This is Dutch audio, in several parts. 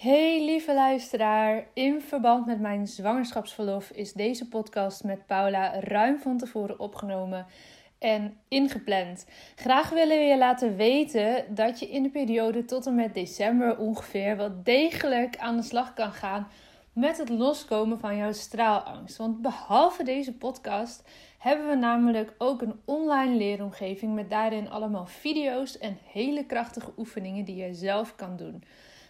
Hey lieve luisteraar, in verband met mijn zwangerschapsverlof is deze podcast met Paula ruim van tevoren opgenomen en ingepland. Graag willen we je laten weten dat je in de periode tot en met december ongeveer wel degelijk aan de slag kan gaan met het loskomen van jouw straalangst. Want behalve deze podcast hebben we namelijk ook een online leeromgeving met daarin allemaal video's en hele krachtige oefeningen die je zelf kan doen.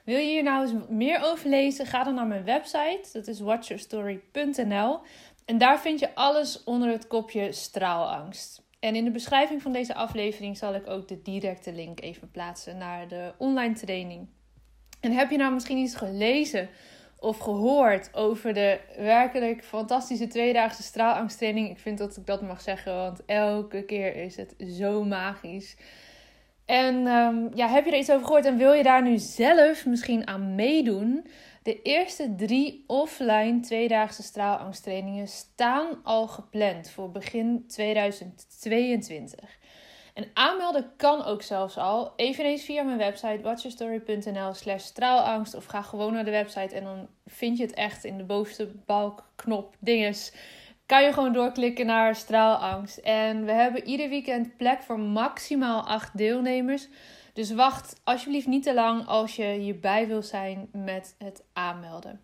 Wil je hier nou eens meer over lezen? Ga dan naar mijn website. Dat is watchyourstory.nl. En daar vind je alles onder het kopje straalangst. En in de beschrijving van deze aflevering zal ik ook de directe link even plaatsen naar de online training. En heb je nou misschien iets gelezen of gehoord over de werkelijk fantastische tweedaagse straalangsttraining? Ik vind dat ik dat mag zeggen, want elke keer is het zo magisch. En um, ja, heb je er iets over gehoord en wil je daar nu zelf misschien aan meedoen? De eerste drie offline tweedaagse straalangsttrainingen staan al gepland voor begin 2022. En aanmelden kan ook zelfs al, eveneens via mijn website watchyourstory.nl slash straalangst. Of ga gewoon naar de website en dan vind je het echt in de bovenste balk, knop, dinges kan je gewoon doorklikken naar straalangst. En we hebben ieder weekend plek voor maximaal acht deelnemers. Dus wacht alsjeblieft niet te lang als je hierbij wil zijn met het aanmelden.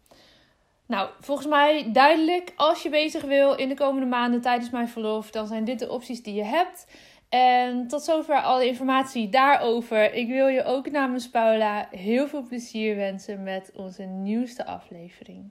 Nou, volgens mij duidelijk. Als je bezig wil in de komende maanden tijdens mijn verlof, dan zijn dit de opties die je hebt. En tot zover alle informatie daarover. Ik wil je ook namens Paula heel veel plezier wensen met onze nieuwste aflevering.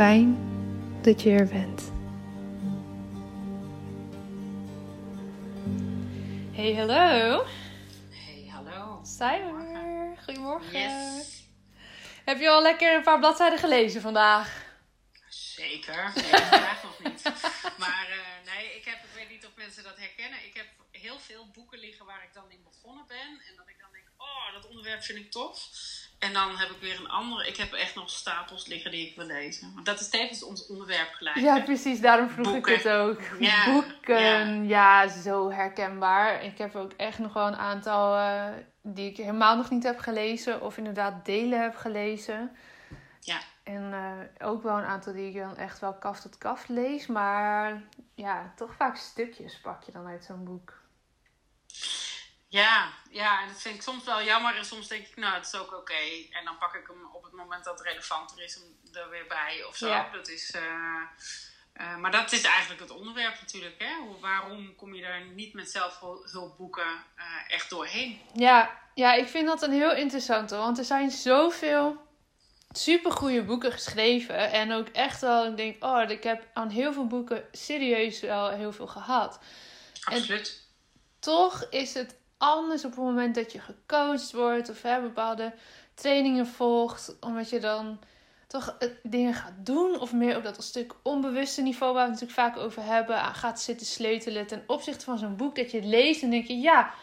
Fijn dat je er bent. Hey, hallo. Hey, hallo. Zijn we weer. Goedemorgen. Yes. Heb je al lekker een paar bladzijden gelezen vandaag? Zeker. Nee, vandaag nog niet. Maar uh, nee, ik, heb, ik weet niet of mensen dat herkennen. Ik heb heel veel boeken liggen waar ik dan in begonnen ben. En dat ik dan denk, oh, dat onderwerp vind ik tof. En dan heb ik weer een andere. Ik heb echt nog stapels liggen die ik wil lezen. Want dat is tevens ons onderwerp gelijk. Ja, precies. Daarom vroeg ik het ook. Ja, Boeken. Ja. zo herkenbaar. Ik heb ook echt nog wel een aantal uh, die ik helemaal nog niet heb gelezen. Of inderdaad delen heb gelezen. Ja. En uh, ook wel een aantal die ik dan echt wel kaf tot kaf lees. Maar ja, toch vaak stukjes pak je dan uit zo'n boek. Ja, ja, en dat vind ik soms wel jammer. En soms denk ik, nou, het is ook oké. En dan pak ik hem op het moment dat het relevanter is er weer bij of zo. Ja. Dat is, eh, eh, maar dat is eigenlijk het onderwerp natuurlijk. Hè? Hoe, waarom kom je daar niet met zelfhulpboeken eh echt doorheen? Ja, ja, ik vind dat een heel interessant hoor. Want er zijn zoveel supergoeie boeken geschreven. En ook echt wel, ik denk, oh, ik heb aan heel veel boeken serieus wel heel veel gehad. Absoluut. Toch is het anders op het moment dat je gecoacht wordt of bepaalde trainingen volgt. Omdat je dan toch eh, dingen gaat doen. Of meer op dat stuk onbewuste niveau waar we het natuurlijk vaak over hebben. Gaat zitten sleutelen ten opzichte van zo'n boek dat je leest. En denk je, ja,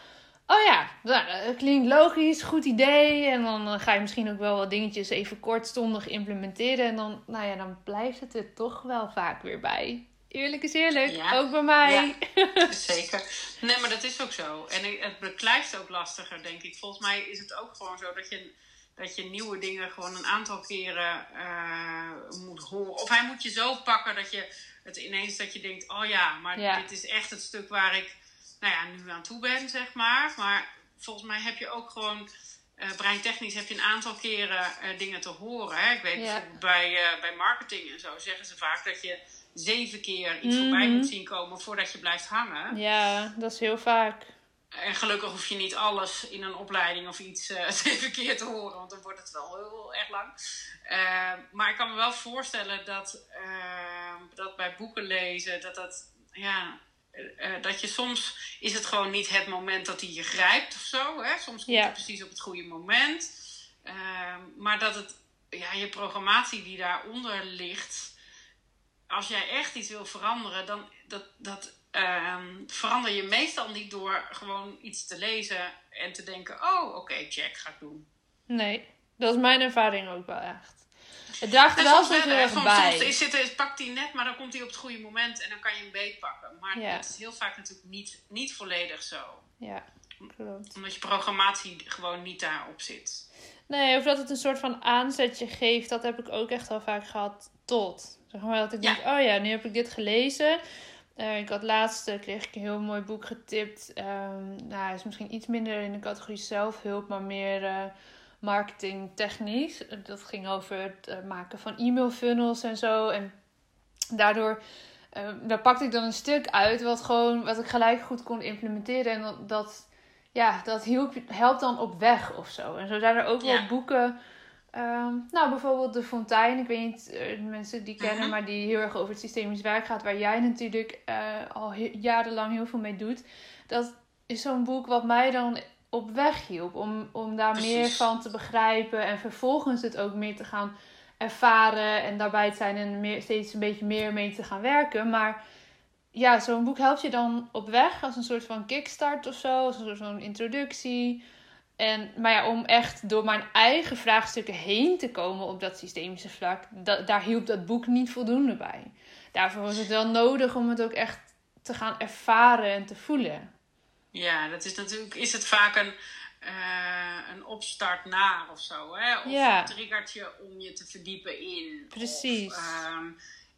oh ja, nou, dat klinkt logisch, goed idee. En dan ga je misschien ook wel wat dingetjes even kortstondig implementeren. En dan, nou ja, dan blijft het er toch wel vaak weer bij. Eerlijk is eerlijk, Ja. ook bij mij. Zeker. Nee, maar dat is ook zo. En het beklijft ook lastiger, denk ik. Volgens mij is het ook gewoon zo dat je, dat je nieuwe dingen gewoon een aantal keren eh, moet horen. Of hij moet je zo pakken dat je het ineens dat je denkt: oh ja, maar Ja. dit is echt het stuk waar ik nou ja, nu aan toe ben, zeg maar. Maar volgens mij heb je ook gewoon. eh breintechnisch heb je een aantal keren eh, dingen te horen. Hè? Ik weet bij, bij marketing en zo zeggen ze vaak dat je zeven keer iets Mhm. voorbij moet zien komen voordat je blijft hangen. Ja, dat is heel vaak. En gelukkig hoef je niet alles in een opleiding of iets eh, zeven keer te horen, want dan wordt het wel heel, erg lang. Eh, maar ik kan me wel voorstellen dat, eh, dat bij boeken lezen, dat dat, ja, dat je soms is het gewoon niet het moment dat hij je grijpt of zo. Hè? Soms komt Ja. het precies op het goede moment. Maar dat het, ja, je programmatie die daaronder ligt, als jij echt iets wil veranderen, dan dat, dat, ehm, verander je meestal niet door gewoon iets te lezen en te denken: oh, oké, check, ga ik doen. Nee, dat is mijn ervaring ook wel echt. Het draagt er wel soms, hè, erg bij. soms is het, pakt hij net, maar dan komt hij op het goede moment en dan kan je hem beetpakken. Maar Ja. dat is heel vaak natuurlijk niet, niet volledig zo. Ja, klopt. Omdat je programmatie gewoon niet daarop zit. Nee, of dat het een soort van aanzetje geeft, dat heb ik ook echt wel vaak gehad tot. Zeg maar dat ik Ja. denk, oh ja, nu heb ik dit gelezen. Eh, ik had laatst, eh, kreeg ik een heel mooi boek getipt. Ehm nou, is misschien iets minder in de categorie zelfhulp, maar meer eh marketingtechnisch. Dat ging over het maken van e-mail funnels en zo. En daardoor, eh, daar pakte ik dan een stuk uit wat, gewoon, wat ik gelijk goed kon implementeren. En dat, dat, ja, dat hielp, helpt dan op weg of zo. En zo zijn er ook wel boeken. Ehm, nou, bijvoorbeeld De Fontein. Ik weet niet eh, mensen die kennen, Mhm. maar die heel erg over het systemisch werk gaat. Waar jij natuurlijk eh, al he- jarenlang heel veel mee doet. Dat is zo'n boek wat mij dan op weg hielp. Om, om daar Precies. meer van te begrijpen. En vervolgens het ook meer te gaan ervaren. En daarbij te zijn en meer, steeds een beetje meer mee te gaan werken. Maar ja, zo'n boek helpt je dan op weg als een soort van kickstart of zo. Als een soort van introductie. En, maar ja, om echt door mijn eigen vraagstukken heen te komen op dat systemische vlak, da- daar hielp dat boek niet voldoende bij. Daarvoor was het wel nodig om het ook echt te gaan ervaren en te voelen. Ja, dat is natuurlijk, is het vaak een, eh, een opstart naar of zo. Hè? Of Ja. een triggertje om je te verdiepen in. Precies. Of, ehm,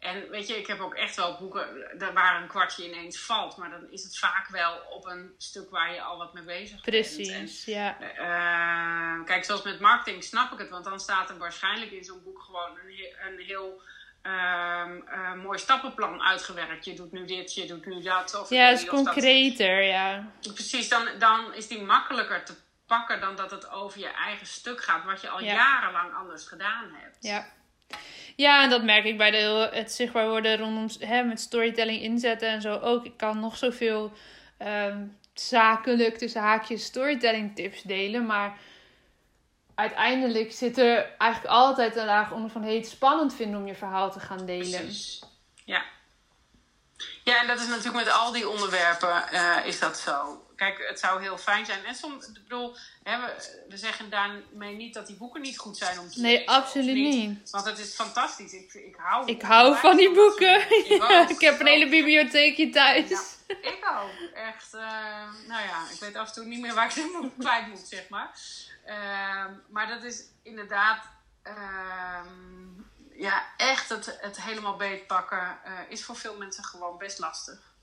en weet je, ik heb ook echt wel boeken waar een kwartje ineens valt. Maar dan is het vaak wel op een stuk waar je al wat mee bezig bent. En, Precies, ja. eh, kijk, zoals met marketing snap ik het. Want dan staat er waarschijnlijk in zo'n boek gewoon een, he- een heel... ehm, eh, mooi stappenplan uitgewerkt. Je doet nu dit, je doet nu dat. Of, Ja, het is dat- concreter, ja. Precies, dan, dan is die makkelijker te pakken dan dat het over je eigen stuk gaat, wat je al Ja. jarenlang anders gedaan hebt. Ja. Ja, en dat merk ik bij de, het zichtbaar worden rondom hè, met storytelling inzetten en zo ook. Ik kan nog zoveel ehm, zakelijk tussen haakjes storytelling tips delen, maar uiteindelijk zit er eigenlijk altijd een laag onder van hey, het spannend vinden om je verhaal te gaan delen. Precies. Ja. Ja, en dat is natuurlijk met al die onderwerpen eh, is dat zo. Kijk, het zou heel fijn zijn. En soms, ik bedoel, hè, we, we zeggen daarmee niet dat die boeken niet goed zijn om te Nee, lezen, absoluut niet. Want het is fantastisch. Ik, ik hou, Ik hou van die boeken. Ik, Ja, ook. ik heb een hele bibliotheekje thuis. Ja, ik ook. Echt, eh, nou ja, ik weet af en toe niet meer waar ik ze kwijt moet, zeg maar. Ehm, maar dat is inderdaad, ehm, ja, echt het, het helemaal beetpakken uh, is voor veel mensen gewoon best lastig.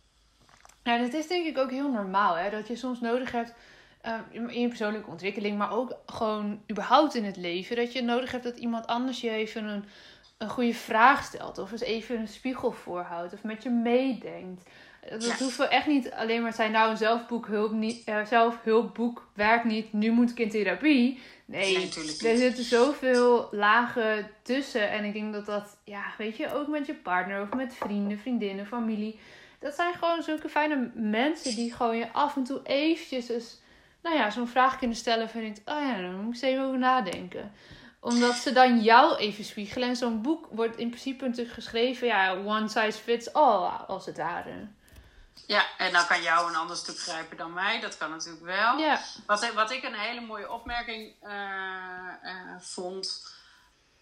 Nou, dat is denk ik ook heel normaal, hè? Dat je soms nodig hebt uh, in je persoonlijke ontwikkeling, maar ook gewoon überhaupt in het leven. Dat je nodig hebt dat iemand anders je even een, een goede vraag stelt. Of eens even een spiegel voorhoudt. Of met je meedenkt. Dat ja. hoeft wel echt niet alleen maar zijn, nou een zelfboekhulp niet, uh, zelfhulpboek werkt niet, nu moet ik in therapie. Nee, nee er zitten zoveel lagen tussen. En ik denk dat dat, ja, weet je, ook met je partner of met vrienden, vriendinnen, familie. Dat zijn gewoon zulke fijne mensen die gewoon je af en toe eventjes eens, nou ja, zo'n vraag kunnen stellen. Van, oh ja, dan moet ik eens even over nadenken omdat ze dan jou even spiegelen. En zo'n boek wordt in principe natuurlijk geschreven, ja, one size fits all, als het ware. Ja, en dan kan jou een ander stuk grijpen dan mij. Dat kan natuurlijk wel. Ja. Wat, wat ik een hele mooie opmerking uh, uh, vond.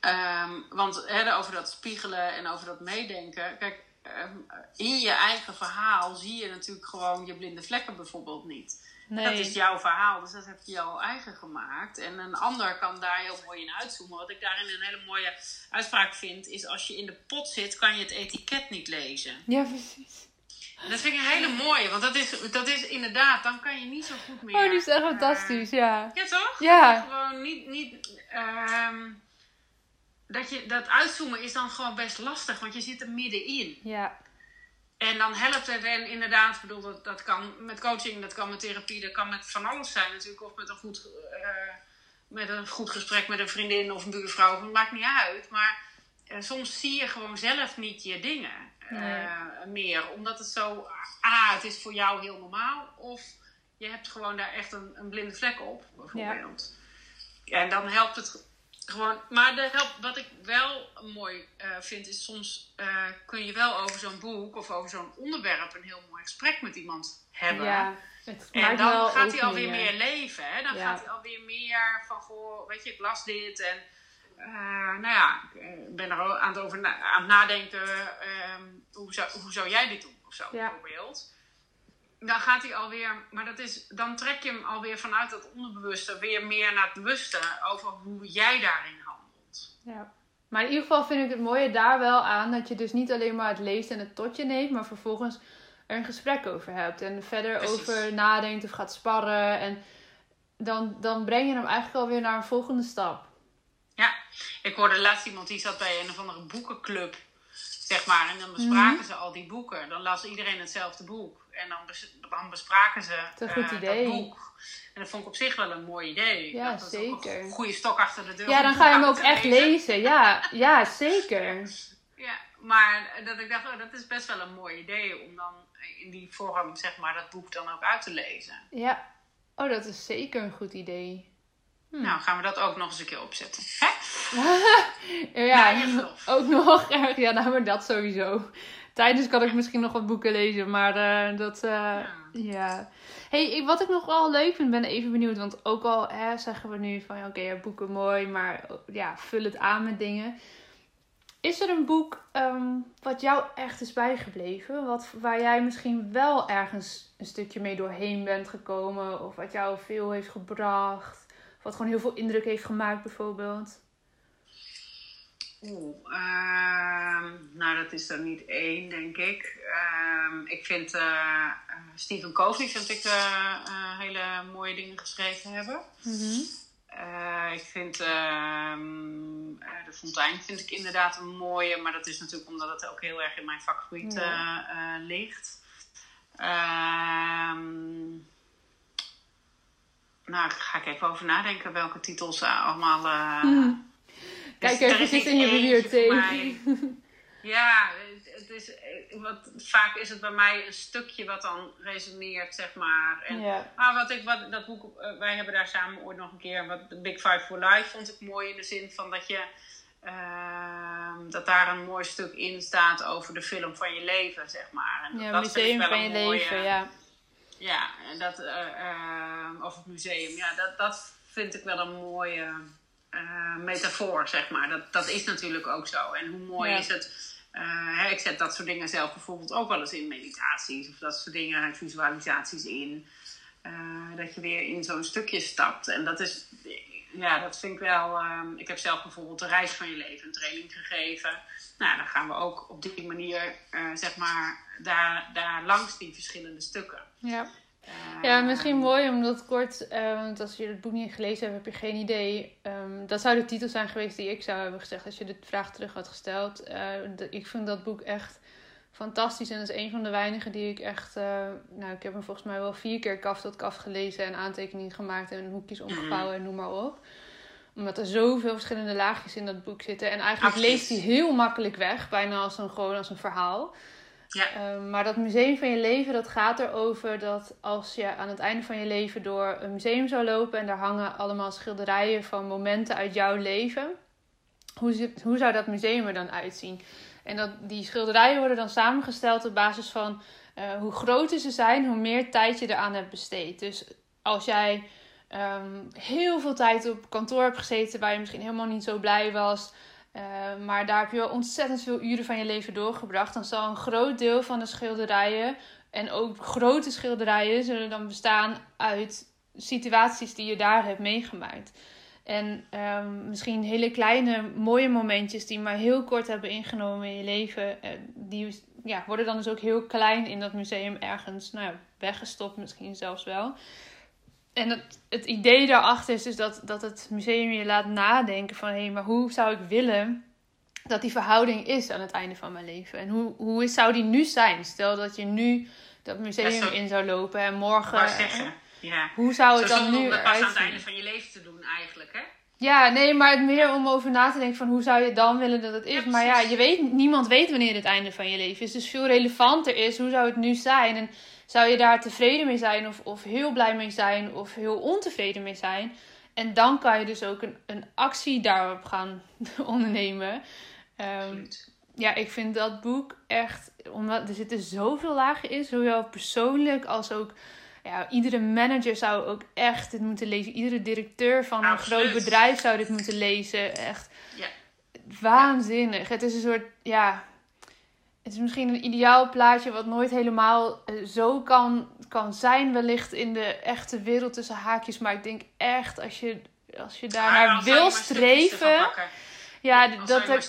Um, want hè, over dat spiegelen en over dat meedenken. Kijk, um, in je eigen verhaal zie je natuurlijk gewoon je blinde vlekken bijvoorbeeld niet. Nee. Dat is jouw verhaal, dus dat heb je jouw eigen gemaakt. En een ander kan daar heel mooi in uitzoomen. Wat ik daarin een hele mooie uitspraak vind, is als je in de pot zit, kan je het etiket niet lezen. Ja, precies. Dat vind ik een hele mooie, want dat is, dat is inderdaad, dan kan je niet zo goed meer. Oh, die is echt uh, fantastisch, ja. Ja, toch? Ja. Gewoon niet, niet um, dat, je, dat uitzoomen is dan gewoon best lastig, want je zit er middenin. Ja. En dan helpt het en inderdaad, bedoel, dat, dat kan met coaching, dat kan met therapie, dat kan met van alles zijn natuurlijk. Of met een goed, uh, met een goed gesprek met een vriendin of een buurvrouw, het maakt niet uit. Maar uh, soms zie je gewoon zelf niet je dingen nee. uh, meer. Omdat het zo, ah, het is voor jou heel normaal. Of je hebt gewoon daar echt een, een blinde vlek op, bijvoorbeeld. Ja. En dan helpt het gewoon. Maar de help, wat ik wel mooi uh, vind, is soms uh, kun je wel over zo'n boek of over zo'n onderwerp een heel mooi gesprek met iemand hebben. Ja, en dan gaat hij alweer meer leven. Hè? Dan ja. gaat hij alweer meer van, goh, weet je, ik las dit en nou ja, ik ben er aan het, over na aan het nadenken. Uh, hoe, zou, hoe zou jij dit doen? Of zo, ja. bijvoorbeeld. Dan gaat hij alweer, maar dat is, dan trek je hem alweer vanuit dat onderbewuste weer meer naar het bewuste over hoe jij daarin handelt. Ja. Maar in ieder geval vind ik het mooie daar wel aan dat je dus niet alleen maar het leest en het tot je neemt, maar vervolgens er een gesprek over hebt en verder Precies. over nadenkt of gaat sparren. En dan, dan breng je hem eigenlijk alweer naar een volgende stap. Ik hoorde laatst iemand die zat bij een of andere boekenclub, zeg maar. En dan bespraken mm -hmm. ze al die boeken. Dan las iedereen hetzelfde boek. En dan, bes dan bespraken ze dat, goed uh, idee. dat boek. En dat vond ik op zich wel een mooi idee. Ja, dat zeker. een goede stok achter de deur. Ja, dan ga je hem ook echt lezen. lezen. Ja, ja, zeker. Ja, maar dat ik dacht, oh, dat is best wel een mooi idee om dan in die vorm, zeg maar, dat boek dan ook uit te lezen. Ja, oh, dat is zeker een goed idee. Hm. Nou, gaan we dat ook nog eens een keer opzetten. Hè? ja, ook nog. Ja, nou, maar dat sowieso. Tijdens kan ik misschien nog wat boeken lezen, maar uh, dat, uh, ja. ja. hey, wat ik nog wel leuk vind, ben even benieuwd. Want ook al hè, zeggen we nu van, oké, okay, ja, boeken mooi, maar ja, vul het aan met dingen. Is er een boek um, wat jou echt is bijgebleven? Wat, waar jij misschien wel ergens een stukje mee doorheen bent gekomen? Of wat jou veel heeft gebracht? Wat gewoon heel veel indruk heeft gemaakt, bijvoorbeeld? Oeh, uh, nou dat is er niet één, denk ik. Uh, ik vind uh, Stephen Covey vind ik uh, hele mooie dingen geschreven hebben. Mm -hmm. ik vind ehm, De Fontein vind ik inderdaad een mooie, maar dat is natuurlijk omdat het ook heel erg in mijn vakgebied ja. ligt. Ehm nou, ga ik even over nadenken welke titels allemaal. Uh, hmm. Kijk dus even in je bibliotheek. ja, het is, eh, wat, vaak is het bij mij een stukje wat dan resoneert, zeg maar. En, ja. Maar wat ik, wat, dat boek, uh, wij hebben daar samen ooit nog een keer, wat, The Big Five for Life, vond ik mooi in de zin van dat je. Uh, dat daar een mooi stuk in staat over de film van je leven, zeg maar. En ja, dat museum van je mooie, leven, ja. Ja, en dat, uh, of het museum, ja, dat, dat vind ik wel een mooie uh, metafoor, zeg maar. Dat, dat is natuurlijk ook zo. En hoe mooi ja. is het. Uh, ik zet dat soort dingen zelf bijvoorbeeld ook wel eens in meditaties of dat soort dingen, visualisaties in. dat je weer in zo'n stukje stapt. En dat is, ja, dat vind ik wel. ehm, ik heb zelf bijvoorbeeld de reis van je leven een training gegeven. Nou, dan gaan we ook op die manier, eh, zeg maar, daar, daar langs die verschillende stukken. Ja. Eh, Ja, misschien mooi om dat kort, eh, want als je het boek niet gelezen hebt, heb je geen idee. Ehm, dat zou de titel zijn geweest die ik zou hebben gezegd als je de vraag terug had gesteld. De- ik vind dat boek echt fantastisch en dat is een van de weinigen die ik echt, eh, nou ik heb hem volgens mij wel vier keer kaf tot kaf gelezen en aantekeningen gemaakt en hoekjes omgevouwen en noem maar op. Omdat er zoveel verschillende laagjes in dat boek zitten. En eigenlijk leest hij heel makkelijk weg, bijna als een, gewoon als een verhaal. Ja. Ehm, maar dat museum van je leven, dat gaat erover dat als je aan het einde van je leven door een museum zou lopen en daar hangen allemaal schilderijen van momenten uit jouw leven, hoe, hoe zou dat museum er dan uitzien? En dat, die schilderijen worden dan samengesteld op basis van eh, hoe groter ze zijn, hoe meer tijd je eraan hebt besteed. Dus als jij ehm, heel veel tijd op kantoor hebt gezeten waar je misschien helemaal niet zo blij was, eh, maar daar heb je wel ontzettend veel uren van je leven doorgebracht. Dan zal een groot deel van de schilderijen en ook grote schilderijen zullen dan bestaan uit situaties die je daar hebt meegemaakt. En ehm, misschien hele kleine mooie momentjes die maar heel kort hebben ingenomen in je leven. die ja, worden dan dus ook heel klein in dat museum ergens nou ja, weggestopt, misschien zelfs wel. En het, het idee daarachter is dus dat, dat het museum je laat nadenken van... hé, hey, maar hoe zou ik willen dat die verhouding is aan het einde van mijn leven? En hoe, hoe is- zou die nu zijn? Stel dat je nu dat museum Ja, in zou lopen en morgen... zeggen. Ja. Hoe zou het Zo dan nu om dat pas aan het einde van je leven te doen eigenlijk, hè? Ja, nee, maar het meer om over na te denken van hoe zou je dan willen dat het is. Ja, maar ja, je weet, niemand weet wanneer het einde van je leven is. Dus veel relevanter is, hoe zou het nu zijn? En zou je daar tevreden mee zijn of, of heel blij mee zijn of heel ontevreden mee zijn? En dan kan je dus ook een, een actie daarop gaan ondernemen. Ehm, ja, ik vind dat boek echt, omdat er zitten zoveel lagen in, zowel persoonlijk als ook. Ja, iedere manager zou ook echt dit moeten lezen. Iedere directeur van een Absoluut. groot bedrijf zou dit moeten lezen. Echt Ja. waanzinnig. Het is een soort, ja, het is misschien een ideaal plaatje wat nooit helemaal eh, zo kan, kan zijn, wellicht in de echte wereld tussen haakjes. Maar ik denk echt, als je, als je daar Maar naar dan zou je wil streven. Ja, dat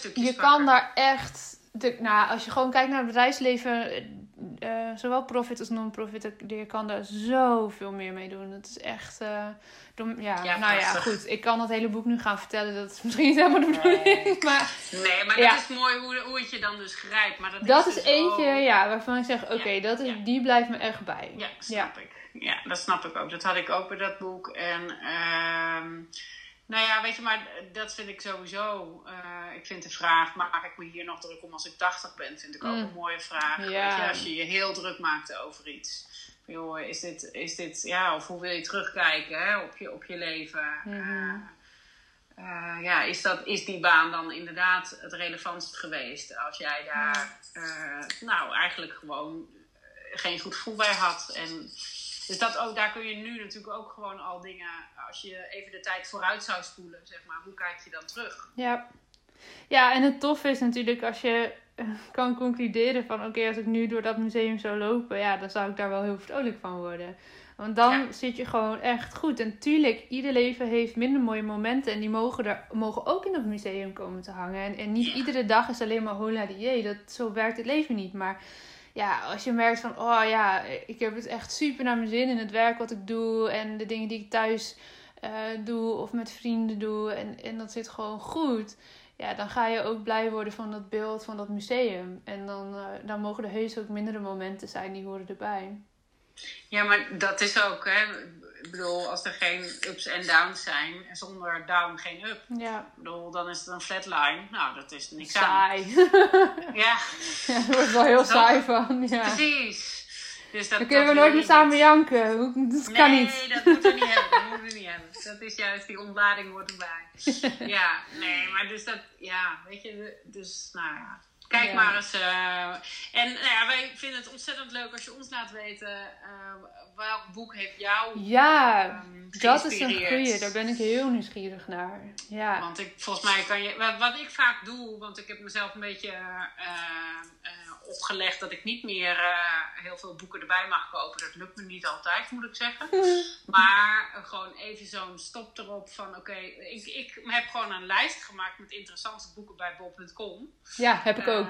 je pakken. kan daar echt. De, nou, als je gewoon kijkt naar het bedrijfsleven, eh, zowel profit als non-profit, je kan daar zoveel meer mee doen. Dat is echt. eh, dom- ja, Ja, nou ja, goed. Ik kan dat hele boek nu gaan vertellen. Dat is misschien niet helemaal de bedoeling. Maar Nee, maar Ja. dat is mooi hoe, hoe het je dan dus grijpt. Maar dat, dat is is dus eentje ook- ja, waarvan ik zeg: oké, dat is die blijft me echt bij. Ja, snap ik. Ja, dat snap ik ook. Dat had ik ook bij dat boek. En ehm, nou ja, weet je, maar dat vind ik sowieso. eh, ik vind de vraag, maak ik me hier nog druk om als ik 80 ben? Vind ik ook Mm. een mooie vraag. Ja. Weet je, als je je heel druk maakt over iets. Van, Joh, is dit, is dit, ja, of hoe wil je terugkijken hè, op, je, op je leven? Mhm. Eh, eh, ja, is, dat, is die baan dan inderdaad het relevantst geweest? Als jij daar, eh, nou, eigenlijk gewoon geen goed gevoel bij had. En, dus dat ook, daar kun je nu natuurlijk ook gewoon al dingen, als je even de tijd vooruit zou spoelen, zeg maar, hoe kijk je dan terug? Ja. Ja, en het toffe is natuurlijk als je eh, kan concluderen van... oké, als ik nu door dat museum zou lopen... ja, dan zou ik daar wel heel vrolijk van worden. Want dan Ja. zit je gewoon echt goed. En tuurlijk, ieder leven heeft minder mooie momenten... en die mogen, er, mogen ook in dat museum komen te hangen. En, en niet Ja. iedere dag is alleen maar hola die jee. Dat, zo werkt het leven niet. Maar ja, als je merkt van... oh ja, ik heb het echt super naar mijn zin in het werk wat ik doe... en de dingen die ik thuis eh, doe of met vrienden doe... En, en dat zit gewoon goed ja, dan ga je ook blij worden van dat beeld van dat museum. En dan, eh, dan mogen er heus ook mindere momenten zijn, die horen erbij. Ja, maar dat is ook, hè. Ik bedoel, als er geen ups en downs zijn, en zonder down geen up. Ja, Ik bedoel, dan is het een flatline. Nou, dat is niks aan. saai. Ja, ja, daar wordt wel heel saai van. Ja. precies. Dus dat, Dan kunnen we dat nooit meer samen janken. Dat kan nee, niet. dat moeten we niet hebben. Dat moeten we niet hebben. Dat is juist die ontlading wordt erbij. ja, nee, maar dus dat, ja, weet je, dus nou ja. Kijk Ja. maar eens. eh, en nou ja, wij vinden het ontzettend leuk als je ons laat weten eh, welk boek heeft jou Ja, ehm, dat is een goeie. Daar ben ik heel nieuwsgierig naar. Ja. Want ik, volgens mij kan je, wat, wat ik vaak doe, want ik heb mezelf een beetje eh, opgelegd dat ik niet meer heel veel boeken erbij mag kopen. Dat lukt me niet altijd, moet ik zeggen. Maar gewoon even zo'n stop erop van oké, ik, ik heb gewoon een lijst gemaakt met interessante boeken bij bol.com. Ja, heb ik ook.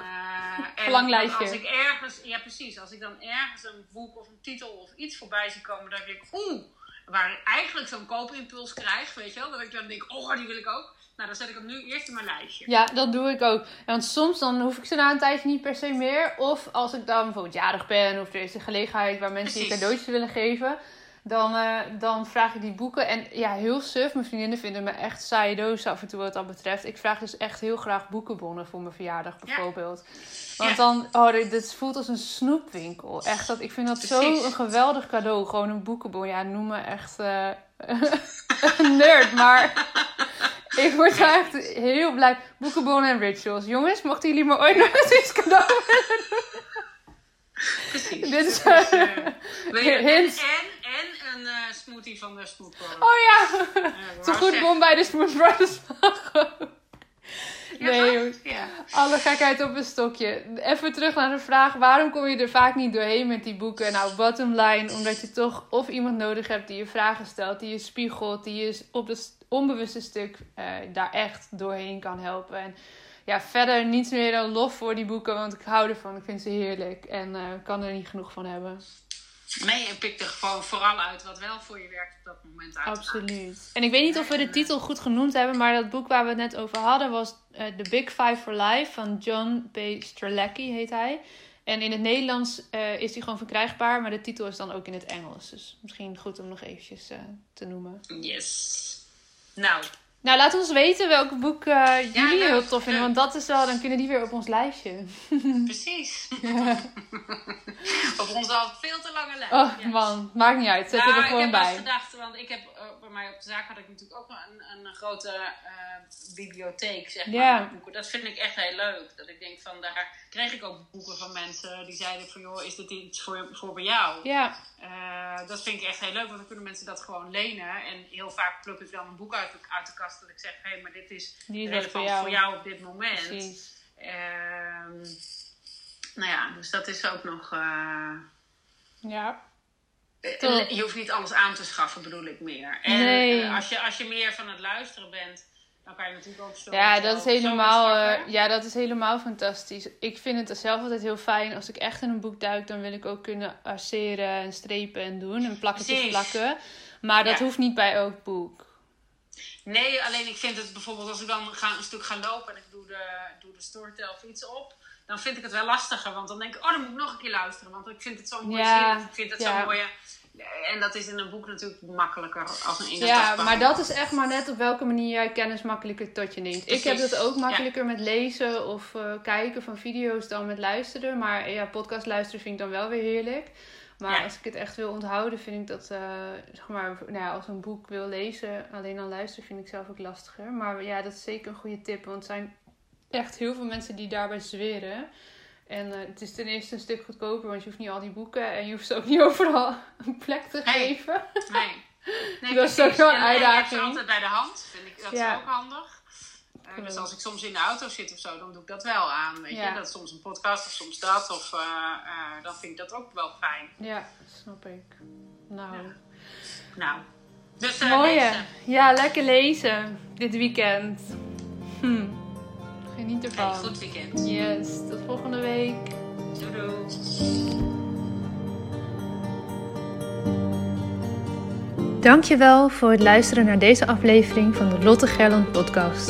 Verlanglijstje. Als ik ergens, ja precies, als ik dan ergens een boek of een titel of iets voorbij zie komen, ik denk, oeh, waar ik eigenlijk zo'n koopimpuls krijg, weet je wel, dat ik dan denk, oh, die wil ik ook. Nou, dan zet ik hem nu eerst in mijn lijstje. Ja, dat doe ik ook. Want soms dan hoef ik ze na een tijdje niet per se meer. Of als ik dan bijvoorbeeld jarig ben of er is een gelegenheid waar mensen je cadeautjes willen geven. Dan, uh, dan vraag ik die boeken. En ja, heel suf. Mijn vriendinnen vinden me echt saaie doos af en toe wat dat betreft. Ik vraag dus echt heel graag boekenbonnen voor mijn verjaardag bijvoorbeeld. Want dan, oh, dit voelt als een snoepwinkel. Echt, dat, ik vind dat zo een geweldig cadeau. Gewoon een boekenbon. Ja, noem me echt uh, een nerd. Maar ik word echt heel blij. Boekenbonnen en rituals. Jongens, mochten jullie me ooit nog eens iets cadeau willen doen? Precies. Dit is, uh, en, en een uh, smoothie van de Smooth Oh ja, uh, zo goed bon bij de Smooth Brothers. Nee, jongens. Ja. Alle gekheid op een stokje. Even terug naar de vraag: waarom kom je er vaak niet doorheen met die boeken? Nou, bottom line, omdat je toch of iemand nodig hebt die je vragen stelt, die je spiegelt, die je op het onbewuste stuk uh, daar echt doorheen kan helpen. En ja, verder niets meer dan lof voor die boeken, want ik hou ervan. Ik vind ze heerlijk en uh, kan er niet genoeg van hebben. Nee, en pik er gewoon vooral uit wat wel voor je werkt op dat moment uit. Absoluut. En ik weet niet of we de titel goed genoemd hebben, maar dat boek waar we het net over hadden was uh, The Big Five for Life van John B. Strelacki heet hij. En in het Nederlands uh, is die gewoon verkrijgbaar, maar de titel is dan ook in het Engels. Dus misschien goed om nog eventjes uh, te noemen. Yes. Nou, nou, laat ons weten welk boek uh, jullie heel tof vinden. Want dat is wel, dan kunnen die weer op ons lijstje. Precies. op onze al veel te lange lijst. Oh man, maakt niet uit. Zet nou, er gewoon bij. Ik heb gedacht, want ik heb, uh, bij mij op de zaak had ik natuurlijk ook een, een grote uh, bibliotheek, zeg maar, yeah. boeken. Dat vind ik echt heel leuk. Dat ik denk van, daar kreeg ik ook boeken van mensen die zeiden van, joh, is dit iets voor, voor bij jou? Ja. dat vind ik echt heel leuk, want dan kunnen mensen dat gewoon lenen. En heel vaak pluk ik dan een boek uit, uit de kast dat ik zeg, hé, hey, maar dit is, is relevant voor jou. voor jou. op dit moment. Precies. Um, nou ja, dus dat is ook nog. Uh, ja. Eh, je hoeft niet alles aan te schaffen, bedoel ik meer. En nee. uh, als, je, als je meer van het luisteren bent, dan kan je natuurlijk ook zo. Ja, dat is helemaal, uh, ja, dat is helemaal fantastisch. Ik vind het zelf altijd heel fijn. Als ik echt in een boek duik, dan wil ik ook kunnen arceren en strepen en doen en plakketjes plakken. Maar dat hoeft niet bij elk boek. Nee, alleen ik vind het bijvoorbeeld als ik dan ga, een stuk ga lopen en ik doe de, doe de Storytel of iets op, dan vind ik het wel lastiger. Want dan denk ik, oh, dan moet ik nog een keer luisteren. Want ik vind het zo'n mooie ja, zin. Ik vind het ja. zo mooie. En dat is in een boek natuurlijk makkelijker als een Ja, maar dat is echt maar net op welke manier jij kennis makkelijker tot je neemt. Ik heb het ook makkelijker met lezen of uh, kijken van video's dan met luisteren. Maar ja, podcast luisteren vind ik dan wel weer heerlijk. Maar als ik het echt wil onthouden, vind ik dat, uh, zeg maar, nou ja, als een boek wil lezen, alleen dan luisteren, vind ik zelf ook lastiger. Maar ja, dat is zeker een goede tip, want er zijn echt heel veel mensen die daarbij zweren. En uh, het is ten eerste een stuk goedkoper, want je hoeft niet al die boeken en je hoeft ze ook niet overal een plek te geven. Nee. nee dat is ook wel een uitdaging. En, en altijd bij de hand, vind ik dat ja. is ook handig. Uh, dus als ik soms in de auto zit of zo, dan doe ik dat wel aan. Weet je? Dat is soms een podcast of soms dat. Of uh, uh, dan vind ik dat ook wel fijn. Ja, snap ik. Nou. Ja. Nou. Dus Mooie. Ja, lekker lezen dit weekend. Hm. Geniet ervan. Hey, goed weekend. Yes. Tot volgende week. Doei doei. Dankjewel voor het luisteren naar deze aflevering van de Lotte Gerland podcast.